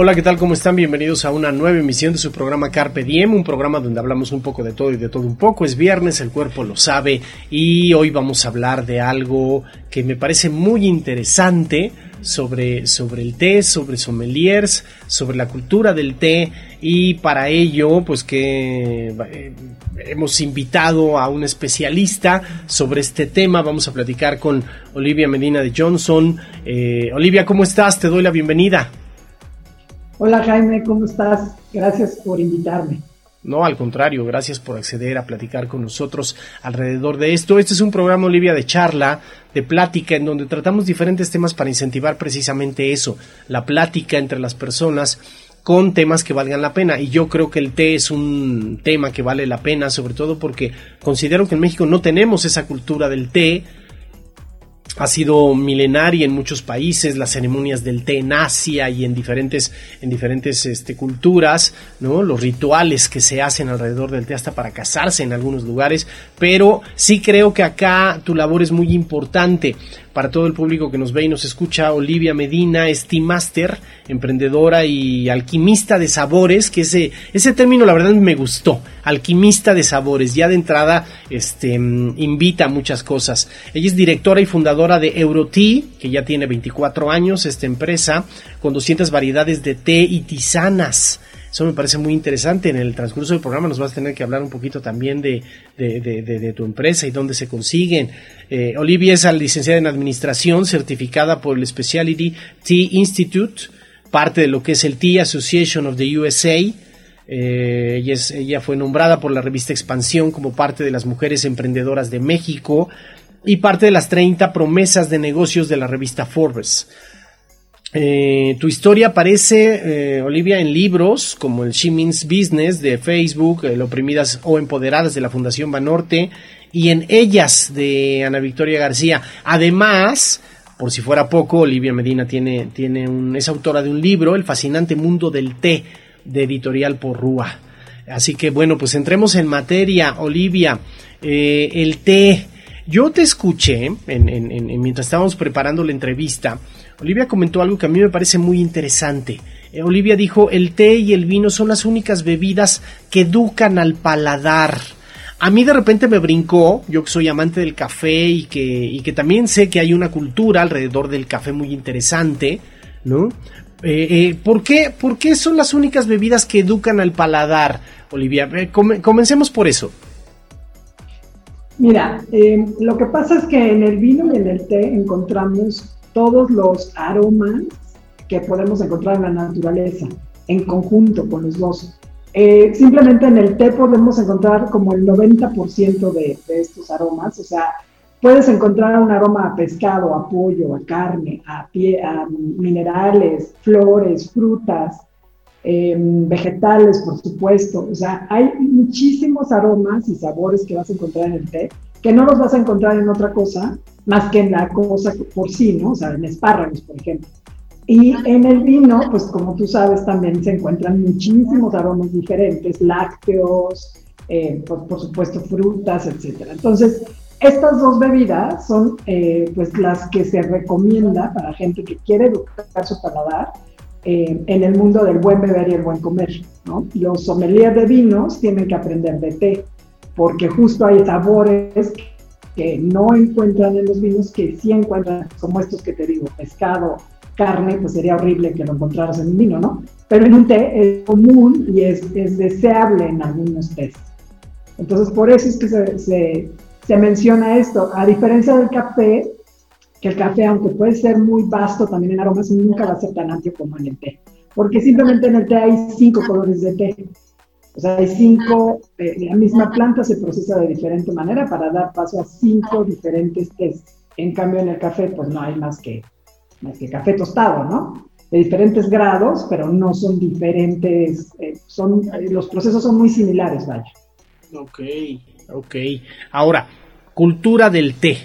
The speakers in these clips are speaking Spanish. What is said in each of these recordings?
Hola, ¿qué tal? ¿Cómo están? Bienvenidos a una nueva emisión de su programa Carpe Diem, un programa donde hablamos un poco de todo y de todo un poco. Es viernes, el cuerpo lo sabe y hoy vamos a hablar de algo que me parece muy interesante sobre, sobre el té, sobre sommeliers, sobre la cultura del té y para ello pues que eh, hemos invitado a un especialista sobre este tema. Vamos a platicar con Olivia Medina de Johnson. Eh, Olivia, ¿cómo estás? Te doy la bienvenida. Hola Jaime, ¿cómo estás? Gracias por invitarme. No, al contrario, gracias por acceder a platicar con nosotros alrededor de esto. Este es un programa, Olivia, de charla, de plática, en donde tratamos diferentes temas para incentivar precisamente eso, la plática entre las personas con temas que valgan la pena. Y yo creo que el té es un tema que vale la pena, sobre todo porque considero que en México no tenemos esa cultura del té ha sido milenaria en muchos países, las ceremonias del té en Asia y en diferentes, en diferentes este, culturas, los rituales que se hacen alrededor del té hasta para casarse en algunos lugares, pero sí creo que acá tu labor es muy importante para todo el público que nos ve y nos escucha, Olivia Medina es Team Master, emprendedora y alquimista de sabores, que ese, ese término la verdad me gustó, alquimista de sabores, ya de entrada este, mm, invita a muchas cosas. Ella es directora y fundadora de Eurotea, que ya tiene 24 años, esta empresa, con 200 variedades de té y tisanas. Eso me parece muy interesante. En el transcurso del programa nos vas a tener que hablar un poquito también de, de, tu empresa y dónde se consiguen. Eh, Olivia es licenciada en Administración, certificada por el Specialty Tea Institute, parte de lo que es el Tea Association of the USA. Eh, ella, ella fue nombrada por la revista Expansión como parte de las mujeres emprendedoras de México y parte de las 30 promesas de negocios de la revista Forbes. Eh, tu historia aparece, eh, Olivia, en libros como el She Means Business de Facebook, el Oprimidas o Empoderadas de la Fundación Banorte y en Ellas de Ana Victoria García. Además, por si fuera poco, Olivia Medina tiene, tiene un, es autora de un libro, El fascinante mundo del té, de editorial por Rúa. Así que bueno, pues entremos en materia, Olivia. Eh, el té. Yo te escuché mientras estábamos preparando la entrevista Olivia comentó algo que a mí me parece muy interesante. Eh, Olivia dijo, el té y el vino son las únicas bebidas que educan al paladar. A mí de repente me brincó, yo que soy amante del café y que, y que también sé que hay una cultura alrededor del café muy interesante, ¿no? Eh, eh, ¿por, qué, ¿Por qué son las únicas bebidas que educan al paladar, Olivia? comencemos por eso. Mira, lo que pasa es que en el vino y en el té encontramos todos los aromas que podemos encontrar en la naturaleza, en conjunto con los dos. Eh, simplemente en el té podemos encontrar como el 90% de, de, estos aromas, o sea, puedes encontrar un aroma a pescado, a pollo, a carne, a, pie, a minerales, flores, frutas, em, vegetales, por supuesto. O sea, hay muchísimos aromas y sabores que vas a encontrar en el té que no los vas a encontrar en otra cosa más que en la cosa por sí, ¿no? O sea, en espárragos, por ejemplo. Y en el vino, pues como tú sabes, también se encuentran muchísimos aromas diferentes, lácteos, eh, pues, por supuesto frutas, etc. Entonces, estas dos bebidas son eh, pues las que se recomienda para gente que quiere educar su paladar eh, en el mundo del buen beber y el buen comer. ¿no? Los sommeliers de vinos tienen que aprender de té, porque justo hay sabores que no encuentran en los vinos que sí encuentran, como estos que te digo, pescado, carne, pues sería horrible que lo encontraras en un vino, ¿no? Pero en un té es común y es, es deseable en algunos tés. Entonces, por eso es que se, se, se menciona esto. A diferencia del café, que el café, aunque puede ser muy vasto también en aromas, nunca va a ser tan amplio como en el té. Porque simplemente en el té hay cinco colores de té. O sea, hay cinco, eh, la misma planta se procesa de diferente manera para dar paso a cinco diferentes test. En cambio, en el café, pues no hay más que, más que café tostado, ¿no? De diferentes grados, pero no son diferentes, eh, son, eh, los procesos son muy similares, vaya. Ok, ok. Ahora, cultura del té.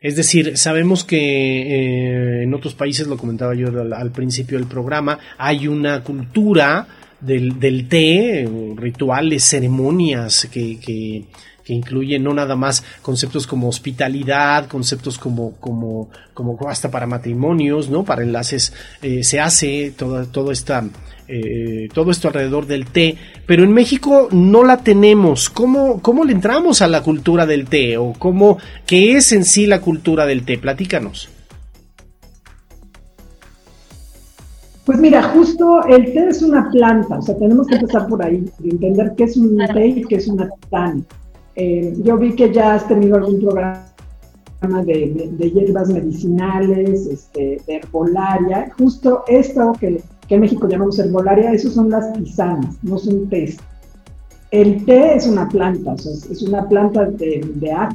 Es decir, sabemos que en otros países, lo comentaba yo al, principio del programa, hay una cultura del, del té, rituales, ceremonias que, que, que incluye no nada más conceptos como hospitalidad, conceptos como, como, como hasta para matrimonios, ¿no? Para enlaces eh, se hace toda, todo esta, eh, todo esto alrededor del té, pero en México no la tenemos. ¿Cómo, ¿Cómo le entramos a la cultura del té? ¿O cómo, qué es en sí la cultura del té? Platícanos. Pues mira, justo el té es una planta, o sea, tenemos que empezar por ahí, entender qué es un té y qué es una tán. Eh, yo vi que ya has tenido algún programa de, hierbas medicinales, este, de herbolaria. Justo esto que, en México llamamos herbolaria, eso son las tisanas, no son tés. El té es una planta, o sea, es una planta de,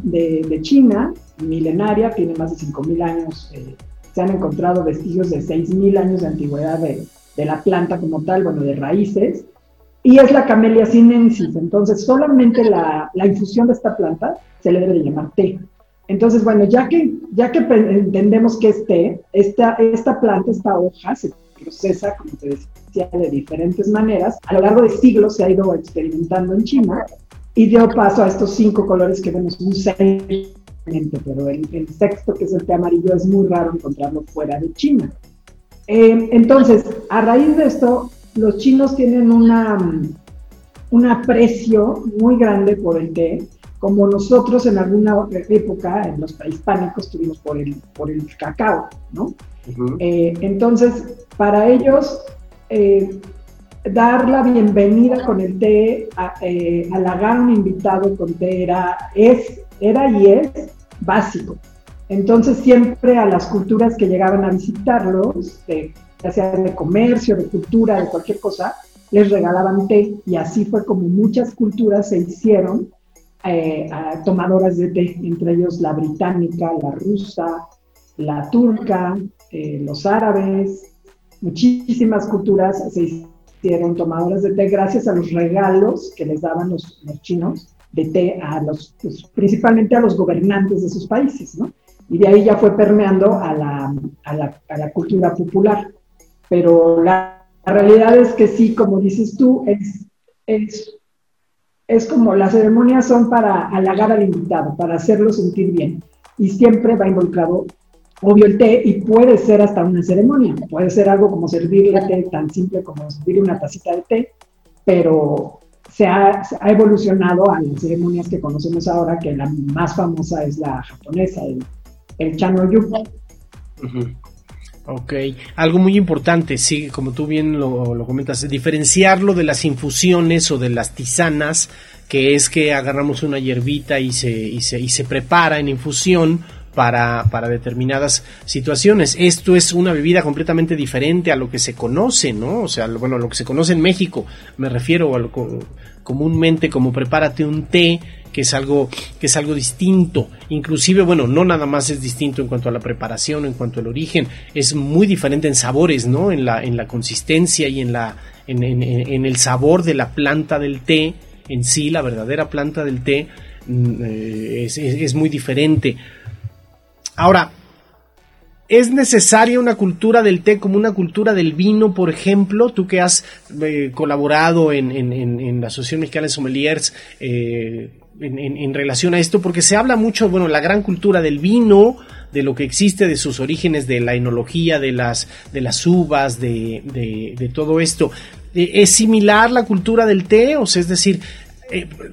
de, China, milenaria, tiene más de 5.000 años eh, se han encontrado vestigios de 6.000 años de antigüedad de, la planta como tal, bueno, de raíces, y es la Camellia sinensis. Entonces, solamente la, infusión de esta planta se le debe llamar té. Entonces, bueno, ya que, ya que entendemos que es té, esta, esta planta, esta hoja, se procesa, como te decía, de diferentes maneras. A lo largo de siglos se ha ido experimentando en China y dio paso a estos cinco colores que vemos, un seis pero el, sexto, que es el té amarillo, es muy raro encontrarlo fuera de China. Eh, entonces, a raíz de esto, los chinos tienen una, un aprecio muy grande por el té, como nosotros en alguna época, en los prehispánicos, tuvimos por el, por el cacao, ¿no? Eh, entonces, para ellos, eh, dar la bienvenida con el té, halagar a un invitado con té era, es era y es básico. Entonces siempre a las culturas que llegaban a visitarlos, ya sea de comercio, de cultura, de cualquier cosa, les regalaban té. Y así fue como muchas culturas se hicieron eh, tomadoras de té, entre ellos la británica, la rusa, la turca, eh, los árabes, muchísimas culturas se hicieron tomadoras de té gracias a los regalos que les daban los, los chinos de té a los, pues, principalmente a los gobernantes de sus países, ¿no? Y de ahí ya fue permeando a la, a la, a la cultura popular. Pero la, realidad es que sí, como dices tú, es, es, es como las ceremonias son para halagar al invitado, para hacerlo sentir bien. Y siempre va involucrado, obvio, el té y puede ser hasta una ceremonia. Puede ser algo como servirle té, tan simple como servir una tacita de té, pero se ha, evolucionado a las ceremonias que conocemos ahora, que la más famosa es la japonesa, el, el Chano Ok, algo muy importante, sí, como tú bien lo, lo, comentas, diferenciarlo de las infusiones o de las tisanas, que es que agarramos una hierbita y se, y se, y se prepara en infusión para, para, determinadas situaciones. Esto es una bebida completamente diferente a lo que se conoce, ¿no? O sea, bueno, lo que se conoce en México, me refiero a lo comúnmente como prepárate un té, que es algo que es algo distinto. Inclusive, bueno, no nada más es distinto en cuanto a la preparación, en cuanto al origen, es muy diferente en sabores, ¿no? En la en la consistencia y en la en, en el sabor de la planta del té en sí, la verdadera planta del té mm, eh, es, es muy diferente. Ahora, ¿Es necesaria una cultura del té como una cultura del vino, por ejemplo? Tú que has eh, colaborado en, la Asociación Mexicana de Sommeliers eh, en, relación a esto, porque se habla mucho, bueno, la gran cultura del vino, de lo que existe, de sus orígenes, de la enología, de las, de las uvas, de, de todo esto. Eh, ¿Es similar la cultura del té? O sea, es decir,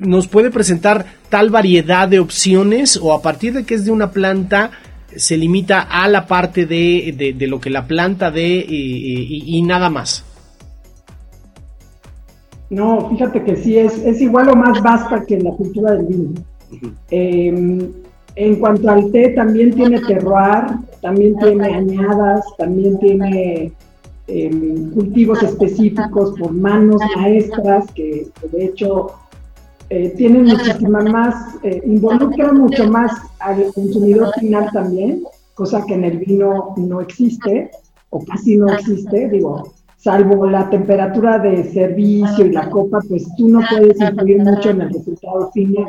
¿nos puede presentar tal variedad de opciones o a partir de que es de una planta? Se limita a la parte de, de, lo que la planta de y, nada más. No, fíjate que sí, es, es igual o más vasta que la cultura del vino. Em, en cuanto al té, también tiene terroir, también tiene añadas, también tiene em, cultivos específicos por manos maestras, que de hecho eh, tienen muchísima más, eh, involucra mucho más al consumidor final también, cosa que en el vino no existe o casi no existe, digo, salvo la temperatura de servicio y la copa, pues tú no puedes influir mucho en el resultado final.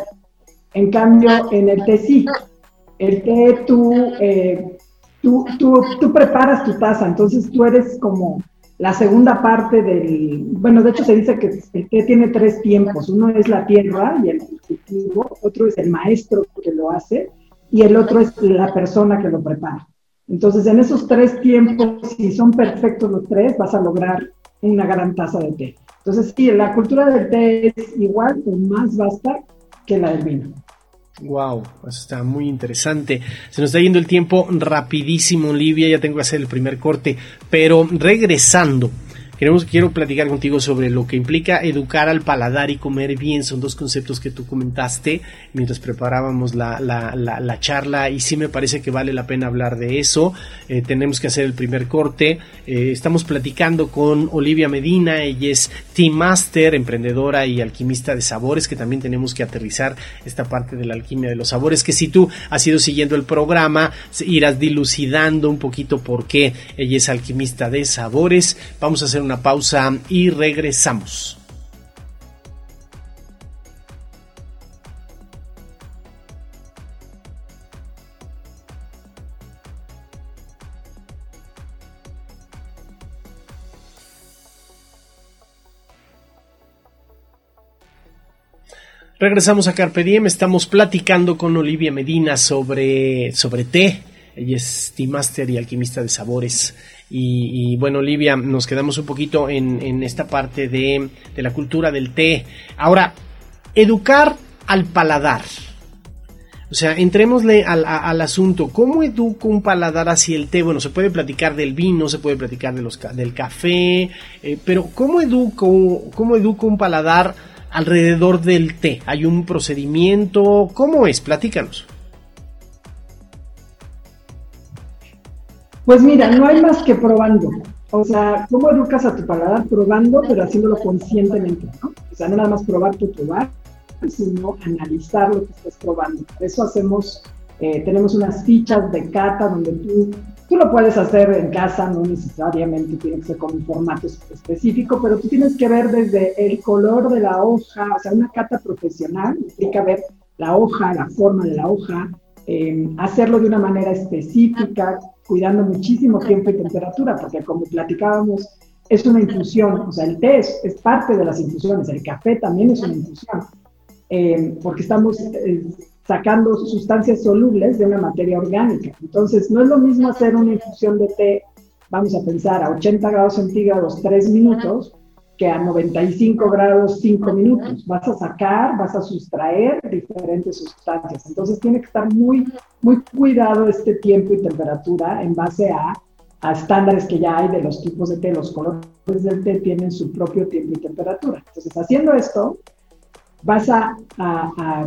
En cambio, en el té sí, el té tú, eh, tú, tú, tú preparas tu taza, entonces tú eres como la segunda parte del, bueno, de hecho se dice que el té tiene tres tiempos. Uno es la tierra y el cultivo, otro es el maestro que lo hace y el otro es la persona que lo prepara. Entonces, en esos tres tiempos, si son perfectos los tres, vas a lograr una gran taza de té. Entonces, sí, la cultura del té es igual o más vasta que la del vino. Wow, eso está muy interesante. Se nos está yendo el tiempo rapidísimo, Olivia. Ya tengo que hacer el primer corte. Pero regresando, Quiero platicar contigo sobre lo que implica educar al paladar y comer bien. Son dos conceptos que tú comentaste mientras preparábamos la, charla y sí me parece que vale la pena hablar de eso. Eh, tenemos que hacer el primer corte. Eh, estamos platicando con Olivia Medina. Ella es Team Master, emprendedora y alquimista de sabores, que también tenemos que aterrizar esta parte de la alquimia de los sabores, que si tú has ido siguiendo el programa, irás dilucidando un poquito por qué ella es alquimista de sabores. Vamos a hacer una pausa y regresamos. Regresamos a Carpe Diem, estamos platicando con Olivia Medina sobre, sobre té. Ella es Tea Master y alquimista de sabores. Y, bueno, Olivia, nos quedamos un poquito en, esta parte de, la cultura del té. Ahora, educar al paladar. O sea, entrémosle al, asunto. ¿Cómo educo un paladar hacia el té? Bueno, se puede platicar del vino, se puede platicar de los, del café, eh, pero ¿cómo educo, ¿cómo educo un paladar alrededor del té? ¿Hay un procedimiento? ¿Cómo es? Platícanos. Pues mira, no hay más que probando. O sea, ¿cómo educas a tu paladar? Probando, pero haciéndolo conscientemente, ¿no? O sea, no nada más probar tu probar, sino analizar lo que estás probando. Por eso hacemos, eh, tenemos unas fichas de cata donde tú, tú lo puedes hacer en casa, no necesariamente tiene que ser con un formato específico, pero tú tienes que ver desde el color de la hoja, o sea, una cata profesional implica ver la hoja, la forma de la hoja, eh, hacerlo de una manera específica, cuidando muchísimo tiempo y temperatura, porque como platicábamos, es una infusión, o sea, el té es, parte de las infusiones, el café también es una infusión, eh, porque estamos eh, sacando sustancias solubles de una materia orgánica. Entonces, no es lo mismo hacer una infusión de té, vamos a pensar, a 80 grados centígrados 3 minutos, que a 95 grados 5 minutos. Vas a sacar, vas a sustraer diferentes sustancias. Entonces tiene que estar muy, muy cuidado este tiempo y temperatura en base a, a estándares que ya hay de los tipos de té. Los colores del té tienen su propio tiempo y temperatura. Entonces haciendo esto, vas a, a,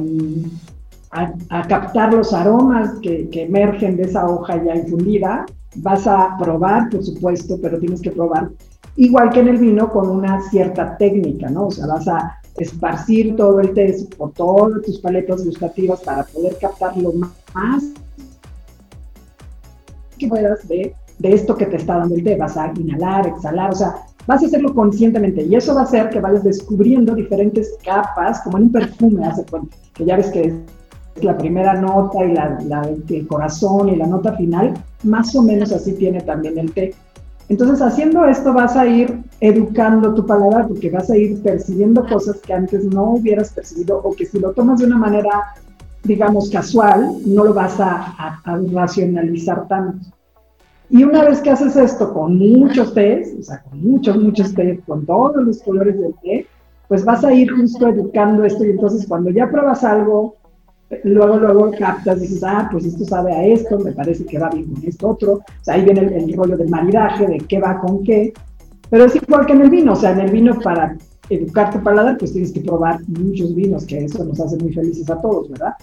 a, captar los aromas que, que emergen de esa hoja ya infundida. Vas a probar, por supuesto, pero tienes que probar igual que en el vino con una cierta técnica, ¿no? O sea, vas a esparcir todo el té por todas tus paletas gustativas para poder captar lo más que puedas de, de esto que te está dando el té. Vas a inhalar, exhalar, o sea, vas a hacerlo conscientemente y eso va a hacer que vayas descubriendo diferentes capas, como en un perfume, hace cuenta, que ya ves que es la primera nota y la, la, el corazón y la nota final, más o menos así tiene también el té. Entonces, haciendo esto vas a ir educando tu paladar porque vas a ir percibiendo cosas que antes no hubieras percibido o que si lo tomas de una manera, digamos, casual, no lo vas a, racionalizar tanto. Y una vez que haces esto con muchos tés, o sea, con muchos, muchos tés, con todos los colores del té, pues vas a ir justo educando esto y entonces cuando ya pruebas algo, luego, luego captas, dices, ah, pues esto sabe a esto, me parece que va bien con esto otro. O sea, ahí viene el, rollo del maridaje, de qué va con qué. Pero es igual que en el vino, o sea, en el vino para educar tu paladar, pues tienes que probar muchos vinos, que eso nos hace muy felices a todos, ¿verdad?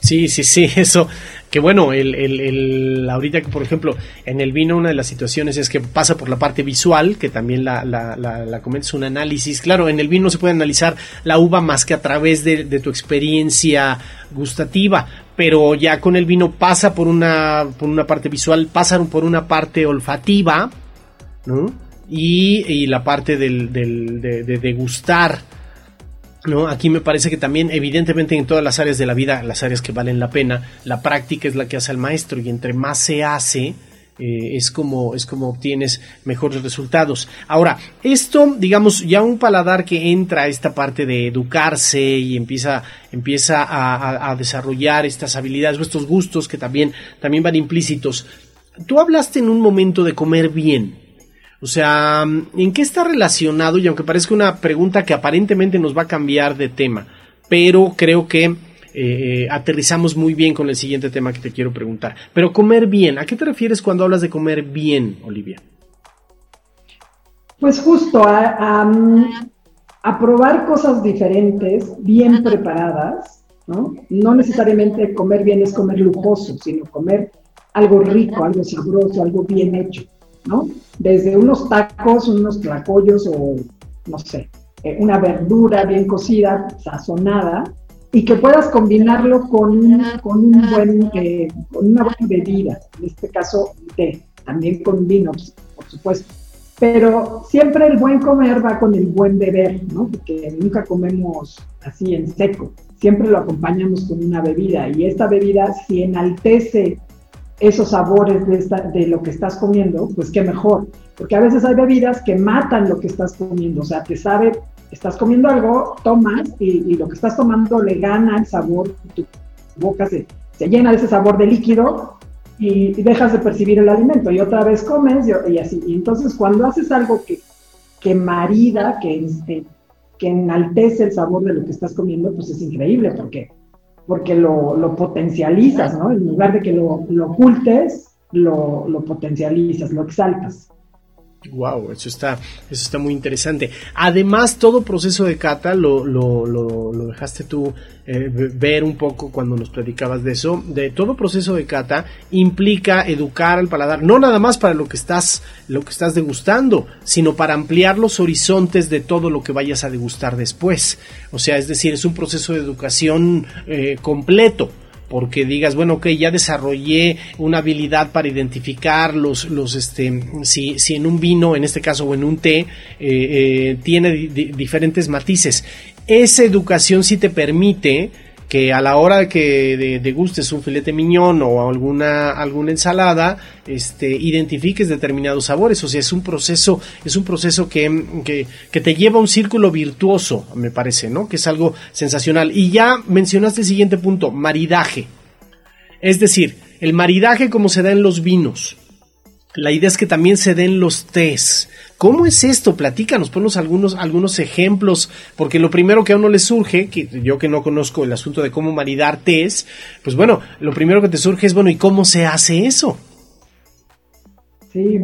Sí, sí, sí, eso, que bueno, el, el, el, por ejemplo, en el vino una de las situaciones es que pasa por la parte visual, que también la, la, un análisis. Claro, en el vino no se puede analizar la uva más que a través de, tu experiencia gustativa, pero ya con el vino pasa por una, por una parte visual, pasa por una parte olfativa, ¿no? Y, la parte del, del, de, de degustar ¿no? Aquí me parece que también, evidentemente, en todas las áreas de la vida, las áreas que valen la pena, la práctica es la que hace al maestro y entre más se hace, eh, es como es como obtienes mejores resultados. Ahora, esto, digamos, ya un paladar que entra a esta parte de educarse y empieza, empieza a, desarrollar estas habilidades o estos gustos que también, también van implícitos. Tú hablaste en un momento de comer bien. O sea, ¿en qué está relacionado? Y aunque parezca una pregunta que aparentemente nos va a cambiar de tema, pero creo que eh, aterrizamos muy bien con el siguiente tema que te quiero preguntar. Pero comer bien, ¿a qué te refieres cuando hablas de comer bien, Olivia? Pues justo a, probar cosas diferentes, bien preparadas, ¿no? No necesariamente comer bien es comer lujoso, sino comer algo rico, algo sabroso, algo bien hecho, ¿no? Desde unos tacos, unos tlacoyos o, no sé, eh, una verdura bien cocida, sazonada, y que puedas combinarlo con, una, eh, con una buena bebida, en este caso té, también con vino, por supuesto. Pero siempre el buen comer va con el buen beber, ¿no? Porque nunca comemos así en seco, siempre lo acompañamos con una bebida y esta bebida si enaltece esos sabores de, esta, de lo que estás comiendo, pues qué mejor, porque a veces hay bebidas que matan lo que estás comiendo, o sea, te sabe estás comiendo algo, tomas y, lo que estás tomando le gana el sabor, tu boca se, llena de ese sabor de líquido y, dejas de percibir el alimento. Y otra vez comes y, así. Y entonces cuando haces algo que, que marida, que, este, que enaltece el sabor de lo que estás comiendo, pues es increíble porque, porque lo, lo potencializas, ¿no? En lugar de que lo, lo ocultes, lo, lo potencializas, lo exaltas. Wow, eso está, eso está muy interesante. Además, todo proceso de cata lo, lo, lo, dejaste tú eh, ver un poco cuando nos predicabas de eso. De todo proceso de cata implica educar al paladar, no nada más para lo que estás, lo que estás degustando, sino para ampliar los horizontes de todo lo que vayas a degustar después. O sea, es decir, es un proceso de educación eh, completo porque digas, bueno, ok, ya desarrollé una habilidad para identificar los, los este, si, si en un vino, en este caso, o en un té, eh, eh, tiene diferentes matices. Esa educación sí te permite que a la hora que degustes un filete miñón o alguna, alguna ensalada, este, identifiques determinados sabores. O sea, es un proceso, es un proceso que, que, te lleva a un círculo virtuoso, me parece, ¿no? Que es algo sensacional. Y ya mencionaste el siguiente punto, maridaje. Es decir, el maridaje como se da en los vinos. La idea es que también se den los tés. ¿Cómo es esto? Platícanos, ponnos algunos, algunos ejemplos, porque lo primero que a uno le surge, que yo que no conozco el asunto de cómo maridar tés, pues bueno, lo primero que te surge es, bueno, ¿y cómo se hace eso? Sí,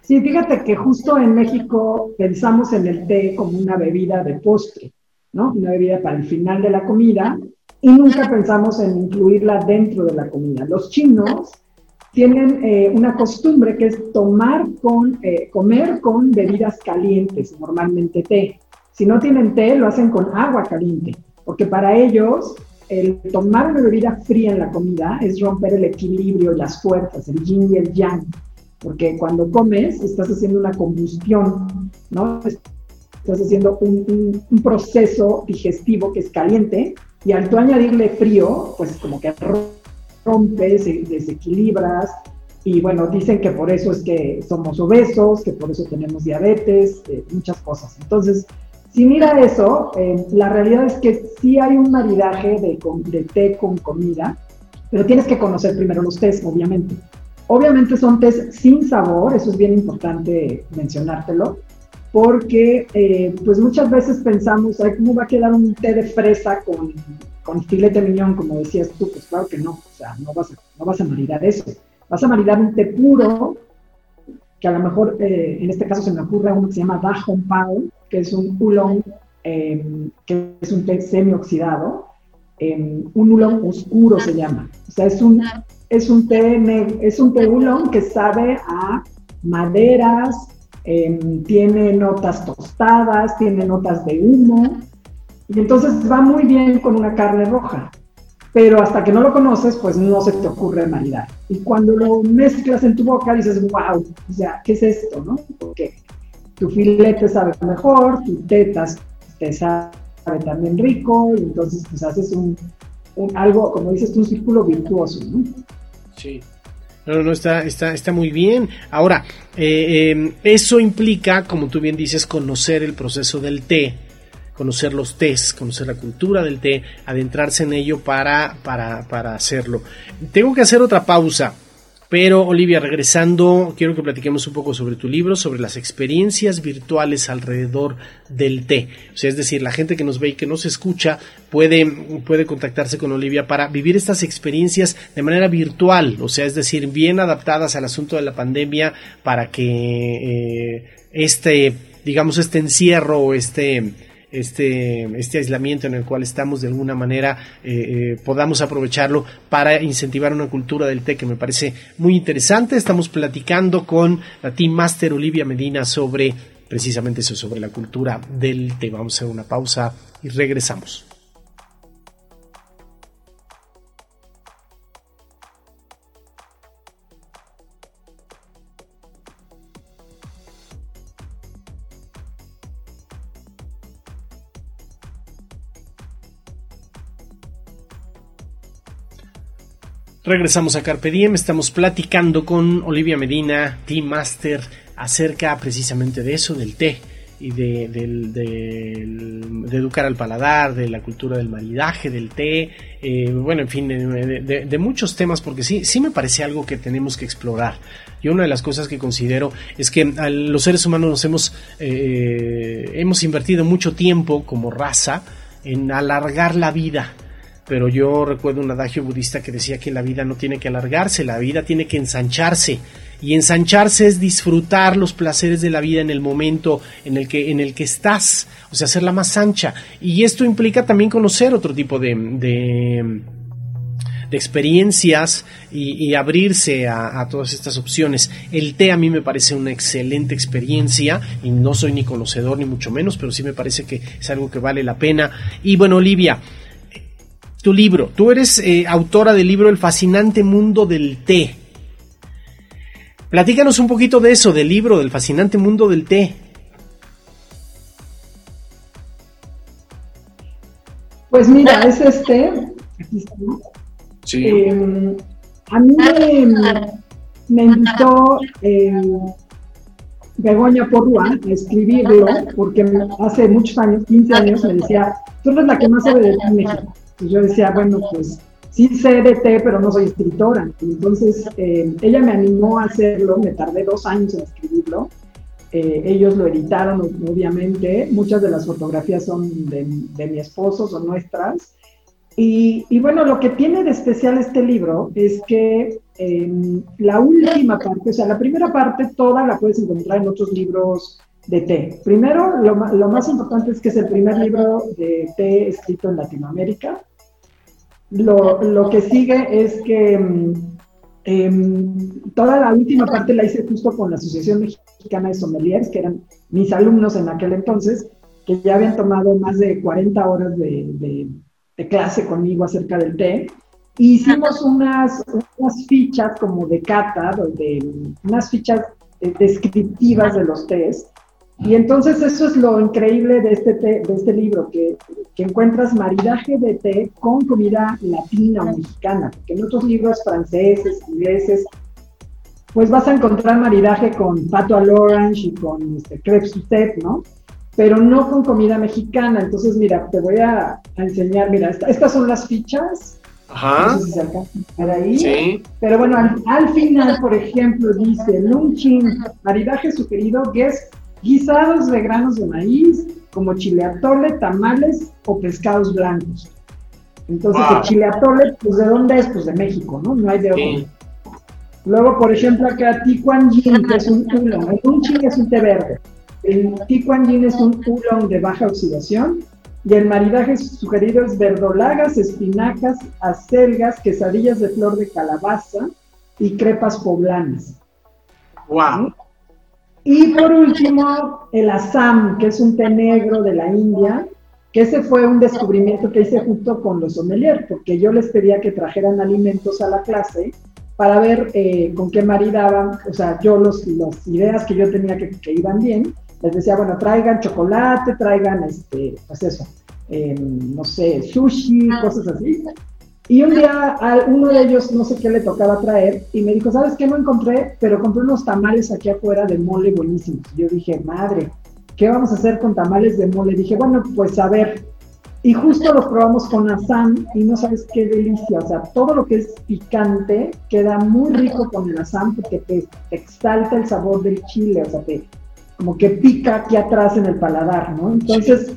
sí, fíjate que justo en México pensamos en el té como una bebida de postre, ¿no? Una bebida para el final de la comida y nunca pensamos en incluirla dentro de la comida. Los chinos tienen eh, una costumbre que es tomar con, eh, comer con bebidas calientes, normalmente té. Si no tienen té, lo hacen con agua caliente, porque para ellos el tomar una bebida fría en la comida es romper el equilibrio, las fuerzas, el yin y el yang, porque cuando comes estás haciendo una combustión, ¿no? Estás haciendo un, un proceso digestivo que es caliente y al tú añadirle frío, pues como que rompes, desequilibras, y bueno, dicen que por eso es que somos obesos, que por eso tenemos diabetes, eh, muchas cosas. Entonces, si mira eso, eh, la realidad es que sí hay un maridaje de, de té con comida, pero tienes que conocer primero los tés, obviamente. Obviamente son tés sin sabor, eso es bien importante mencionártelo, porque eh, pues muchas veces pensamos, Ay, ¿cómo va a quedar un té de fresa con, con filete miñón, como decías tú? Pues claro que no, o sea, no vas a, no vas a maridar eso. Vas a maridar un té puro, que a lo mejor eh, en este caso se me ocurre uno que se llama Da Hong Pao, que es un oolong, em, que es un té semioxidado, eh, un oolong oscuro se llama. O sea, es un, es un té, es un té oolong que sabe a maderas, Em, tiene notas tostadas, tiene notas de humo, y entonces va muy bien con una carne roja. Pero hasta que no lo conoces, pues no se te ocurre maridar. Y cuando lo mezclas en tu boca, dices, wow, o sea, ¿qué es esto, no? Porque tu filete sabe mejor, tu tetas te sabe también rico, y entonces pues haces un, algo, como dices, un círculo virtuoso, ¿no? Sí, No, no, está, está, está muy bien. Ahora, eh, em, eso implica, como tú bien dices, conocer el proceso del té, conocer los tés, conocer la cultura del té, adentrarse en ello para, para, para hacerlo. Tengo que hacer otra pausa. Pero Olivia, regresando, quiero que platiquemos un poco sobre tu libro, sobre las experiencias virtuales alrededor del té. O sea, es decir, la gente que nos ve y que nos escucha puede, puede contactarse con Olivia para vivir estas experiencias de manera virtual, o sea, es decir, bien adaptadas al asunto de la pandemia para que eh, este, digamos, este encierro este este, este aislamiento en el cual estamos de alguna manera eh, eh, podamos aprovecharlo para incentivar una cultura del té que me parece muy interesante. Estamos platicando con la Team Master Olivia Medina sobre precisamente eso, sobre la cultura del té. Vamos a hacer una pausa y regresamos. Regresamos a Carpe Diem, estamos platicando con Olivia Medina, Team Master, acerca precisamente de eso, del té y de, educar al paladar, de la cultura del maridaje, del té, eh, bueno, en fin, de, muchos temas, porque sí, sí me parece algo que tenemos que explorar. Y una de las cosas que considero es que los seres humanos nos hemos, eh, hemos invertido mucho tiempo como raza en alargar la vida pero yo recuerdo un adagio budista que decía que la vida no tiene que alargarse, la vida tiene que ensancharse. Y ensancharse es disfrutar los placeres de la vida en el momento en el que, en el que estás, o sea, hacerla más ancha. Y esto implica también conocer otro tipo de, de, experiencias y, abrirse a, a, todas estas opciones. El té a mí me parece una excelente experiencia y no soy ni conocedor ni mucho menos, pero sí me parece que es algo que vale la pena. Y bueno, Olivia, tu libro. Tú eres eh, autora del libro El fascinante mundo del té. Platícanos un poquito de eso, del libro, del fascinante mundo del té. Pues mira, es este. Sí. Em, a mí me, invitó eh, Begoña Porrua a escribirlo, porque hace muchos años, 15 años, me decía, tú eres la que más sabe de México. Y yo decía, bueno, pues sí sé de té, pero no soy escritora. Entonces, eh, ella me animó a hacerlo, me tardé dos años en escribirlo. Eh, ellos lo editaron, obviamente. Muchas de las fotografías son de, mi esposo, son nuestras. Y, bueno, lo que tiene de especial este libro es que em, la última parte, o sea, la primera parte toda la puedes encontrar en otros libros de té. Primero, lo, lo más importante es que es el primer libro de té escrito en Latinoamérica. Lo, lo que sigue es que mm, em, toda la última parte la hice justo con la Asociación Mexicana de Sommeliers, que eran mis alumnos en aquel entonces, que ya habían tomado más de 40 horas de, de, clase conmigo acerca del té. hicimos unas, unas fichas como de cata, de, unas fichas eh, descriptivas de los tés, y entonces eso es lo increíble de este, de este libro, que, que, encuentras maridaje de té con comida latina o mexicana, porque en otros libros franceses, ingleses, pues vas a encontrar maridaje con pato al orange y con este, crepes usted, ¿no? Pero no con comida mexicana. Entonces, mira, te voy a, enseñar, mira, estas son las fichas. Ajá. No sé si se ahí. Sí. Pero bueno, al, final, por ejemplo, dice Lunchin, maridaje sugerido, guest guisados de granos de maíz, como chile atole, tamales o pescados blancos. Entonces, el chile atole, pues ¿de dónde es? Pues de México, ¿no? No hay de otro. Luego, por ejemplo, acá Tiquan Yin, que es un oolong. El un es un té verde. El Tiquan Yin es un oolong de baja oxidación. Y el maridaje sugerido es verdolagas, espinacas, acelgas, quesadillas de flor de calabaza y crepas poblanas. ¡Wow! Y por último, el Assam, que es un té negro de la India, que ese fue un descubrimiento que hice junto con los sommeliers, porque yo les pedía que trajeran alimentos a la clase para ver eh, con qué maridaban, o sea, yo los, las ideas que yo tenía que, iban bien, les decía, bueno, traigan chocolate, traigan, este, pues eso, em, no sé, sushi, cosas así. Y un día a uno de ellos, no sé qué le tocaba traer, y me dijo, ¿sabes qué? No encontré, pero compré unos tamales aquí afuera de mole buenísimos. Yo dije, madre, ¿qué vamos a hacer con tamales de mole? Dije, bueno, pues a ver. Y justo los probamos con asam y no sabes qué delicia. O sea, todo lo que es picante queda muy rico con el asam porque te, exalta el sabor del chile, o sea, te, como que pica aquí atrás en el paladar, ¿no? Entonces,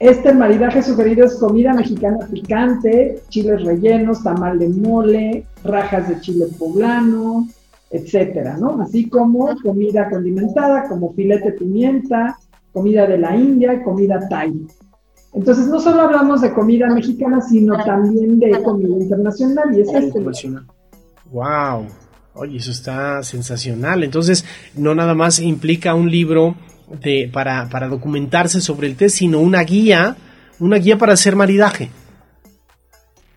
este maridaje sugerido es comida mexicana picante, chiles rellenos, tamal de mole, rajas de chile poblano, etcétera, ¿no? Así como comida condimentada, como filete pimienta, comida de la India, comida thai. Entonces, no solo hablamos de comida mexicana, sino también de comida internacional, y es este. ¡Wow! Oye, eso está sensacional. Entonces, no nada más implica un libro de, para, para documentarse sobre el té, sino una guía, una guía para hacer maridaje.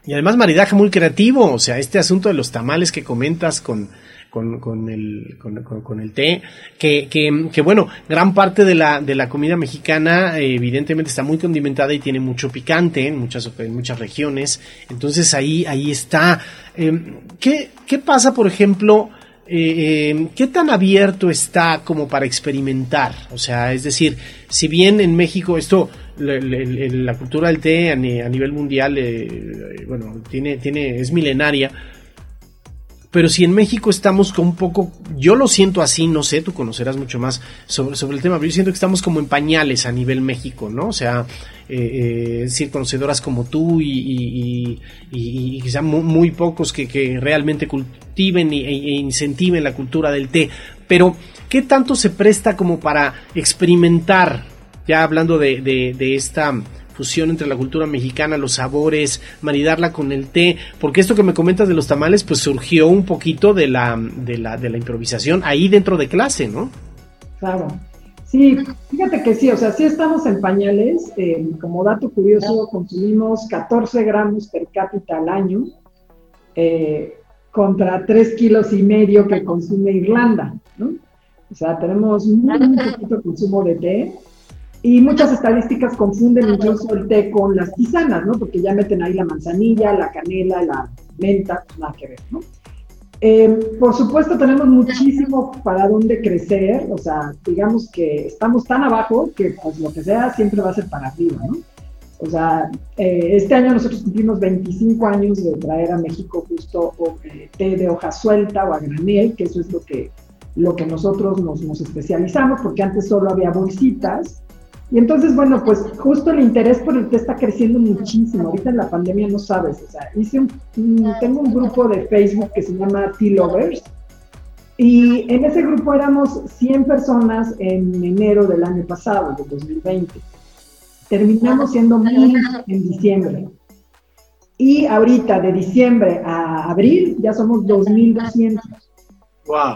Y además maridaje muy creativo, o sea, este asunto de los tamales que comentas con, con, con, el, con, el té, que, que, que, bueno, gran parte de la, de la comida mexicana evidentemente está muy condimentada y tiene mucho picante en muchas, en muchas regiones, entonces ahí, ahí está. Em, ¿qué, ¿Qué pasa, por ejemplo, eh, eh, ¿qué tan abierto está como para experimentar? O sea, es decir, si bien en México esto, la, cultura del té a, nivel mundial, eh, bueno, tiene, tiene, es milenaria, pero si en México estamos con un poco, yo lo siento así, no sé, tú conocerás mucho más sobre, sobre el tema, pero yo siento que estamos como en pañales a nivel México, ¿no? O sea, eh, eh, es decir, conocedoras como tú y, y, quizá muy, pocos que, realmente cultiven e, e, incentiven la cultura del té, pero ¿qué tanto se presta como para experimentar, ya hablando de, de esta fusión entre la cultura mexicana, los sabores, maridarla con el té, porque esto que me comentas de los tamales, pues surgió un poquito de la, de la, de la improvisación ahí dentro de clase, ¿no? Claro. Sí, fíjate que sí, o sea, sí estamos en pañales. Eh, como dato curioso, consumimos 14 gramos per cápita al año eh, contra 3 kilos y medio que consume Irlanda, ¿no? O sea, tenemos muy, muy poquito consumo de té. Y muchas estadísticas confunden incluso el té con las tisanas, ¿no? Porque ya meten ahí la manzanilla, la canela, la menta, pues nada que ver, ¿no? Eh, por supuesto, tenemos muchísimo para dónde crecer, o sea, digamos que estamos tan abajo que pues lo que sea siempre va a ser para arriba, ¿no? O sea, eh, este año nosotros cumplimos 25 años de traer a México justo eh, té de hoja suelta o a granel, que eso es lo que, lo que nosotros nos, nos especializamos, porque antes solo había bolsitas y entonces, bueno, pues justo el interés por el té está creciendo muchísimo. Ahorita en la pandemia no sabes, o sea, hice un, tengo un grupo de Facebook que se llama Tea Lovers y en ese grupo éramos 100 personas en enero del año pasado, de 2020. Terminamos siendo mil en diciembre. Y ahorita, de diciembre a abril, ya somos 2.200.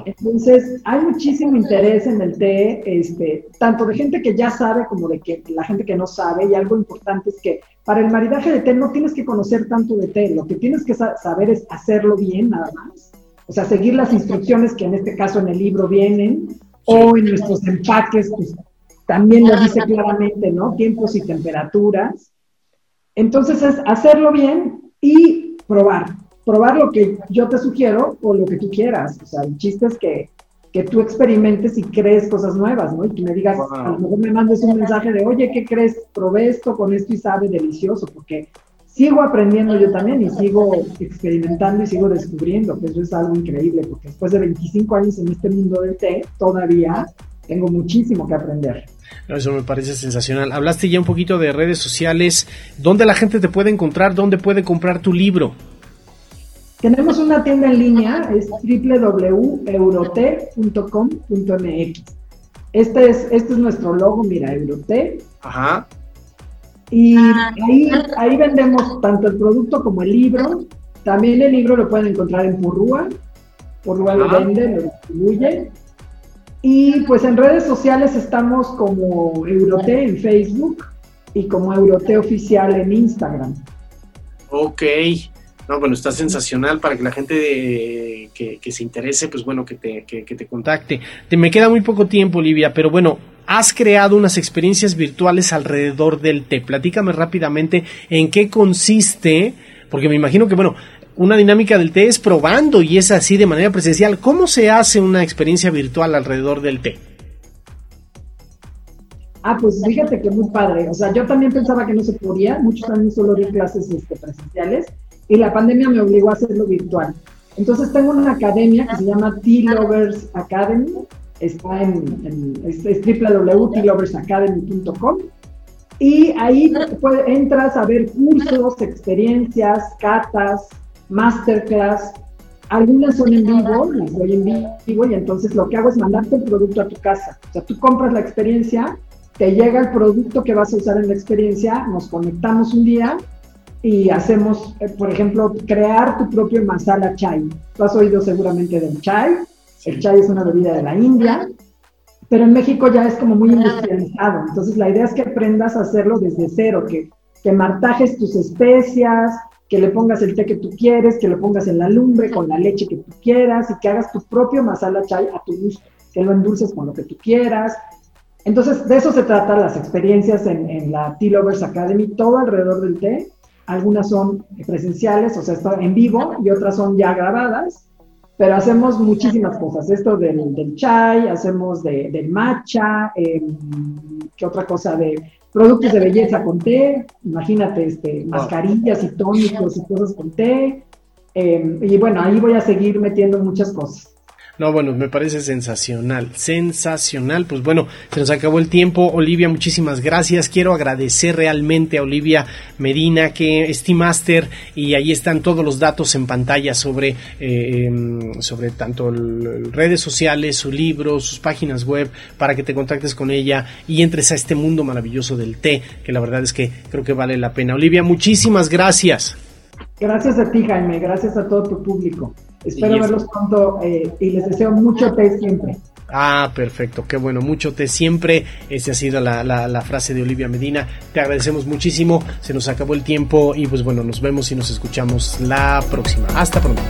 Entonces, hay muchísimo interés en el té, este, tanto de gente que ya sabe como de que la gente que no sabe. Y algo importante es que para el maridaje de té no tienes que conocer tanto de té, lo que tienes que saber es hacerlo bien nada más. O sea, seguir las instrucciones que en este caso en el libro vienen o en nuestros empaques, pues también lo dice claramente, ¿no? Tiempos y temperaturas. Entonces es hacerlo bien y probar probar lo que yo te sugiero o lo que tú quieras. O sea, el chiste es que, que tú experimentes y crees cosas nuevas, ¿no? Y que me digas, a lo mejor me mandes un mensaje de, oye, ¿qué crees? Probé esto con esto y sabe delicioso, porque sigo aprendiendo yo también y sigo experimentando y sigo descubriendo, que eso es algo increíble, porque después de 25 años en este mundo del té, todavía tengo muchísimo que aprender. Eso me parece sensacional. Hablaste ya un poquito de redes sociales. ¿Dónde la gente te puede encontrar? ¿Dónde puede comprar tu libro? Tenemos una tienda en línea, es www.eurote.com.mx. Este es, este es nuestro logo, mira, Eurote. Ajá. Y ahí, ahí vendemos tanto el producto como el libro. También el libro lo pueden encontrar en Purrúa. Purrúa lo vende, lo distribuye. Y pues en redes sociales estamos como Eurote en Facebook y como Eurote Oficial en Instagram. Ok. No, bueno, está sensacional para que la gente que, se interese, pues bueno, que te, que, te contacte. Te, me queda muy poco tiempo, Olivia, pero bueno, has creado unas experiencias virtuales alrededor del té. Platícame rápidamente en qué consiste Porque me imagino que, bueno, una dinámica del té es probando y es así de manera presencial. ¿Cómo se hace una experiencia virtual alrededor del té? Ah, pues fíjate que muy padre. O sea, yo también pensaba que no se podía. Muchos años solo di clases este, presenciales y la pandemia me obligó a hacerlo virtual. Entonces tengo una academia que se llama T-Lovers Academy. Está en, en es, www.tloversacademy.com y ahí entras a ver cursos, experiencias, catas, masterclass. Algunas son en vivo, las voy en vivo y entonces lo que hago es mandarte el producto a tu casa. O sea, tú compras la experiencia, te llega el producto que vas a usar en la experiencia, nos conectamos un día y hacemos, eh, por ejemplo, crear tu propio masala chai. Tú has oído seguramente del chai. El chai es una bebida de la India, pero en México ya es como muy industrializado. Entonces la idea es que aprendas a hacerlo desde cero, que, que martajes tus especias, que le pongas el té que tú quieres, que lo pongas en la lumbre con la leche que tú quieras y que hagas tu propio masala chai a tu gusto, que lo endulces con lo que tú quieras. Entonces, de eso se trata las experiencias en, en la Tea Lovers Academy, todo alrededor del té algunas son presenciales, o sea, están en vivo, y otras son ya grabadas, pero hacemos muchísimas cosas. Esto del, del chai, hacemos de, del matcha, eh, ¿qué otra cosa? De productos de belleza con té, imagínate, este, mascarillas y tónicos y cosas con té. Em, y bueno, ahí voy a seguir metiendo muchas cosas. No, bueno, me parece sensacional, sensacional. Pues bueno, se nos acabó el tiempo. Olivia, muchísimas gracias. Quiero agradecer realmente a Olivia Medina, que es Team Master, y ahí están todos los datos en pantalla sobre, eh, em, sobre tanto redes sociales, su libro, sus páginas web, para que te contactes con ella y entres a este mundo maravilloso del té, que la verdad es que creo que vale la pena. Olivia, muchísimas gracias. Gracias a ti, Jaime. Gracias a todo tu público. Espero verlos pronto eh, y les deseo mucho té siempre. Ah, perfecto, qué bueno, mucho té siempre. Esa ha sido la, la, frase de Olivia Medina. Te agradecemos muchísimo, se nos acabó el tiempo y pues bueno, nos vemos y nos escuchamos la próxima. Hasta pronto.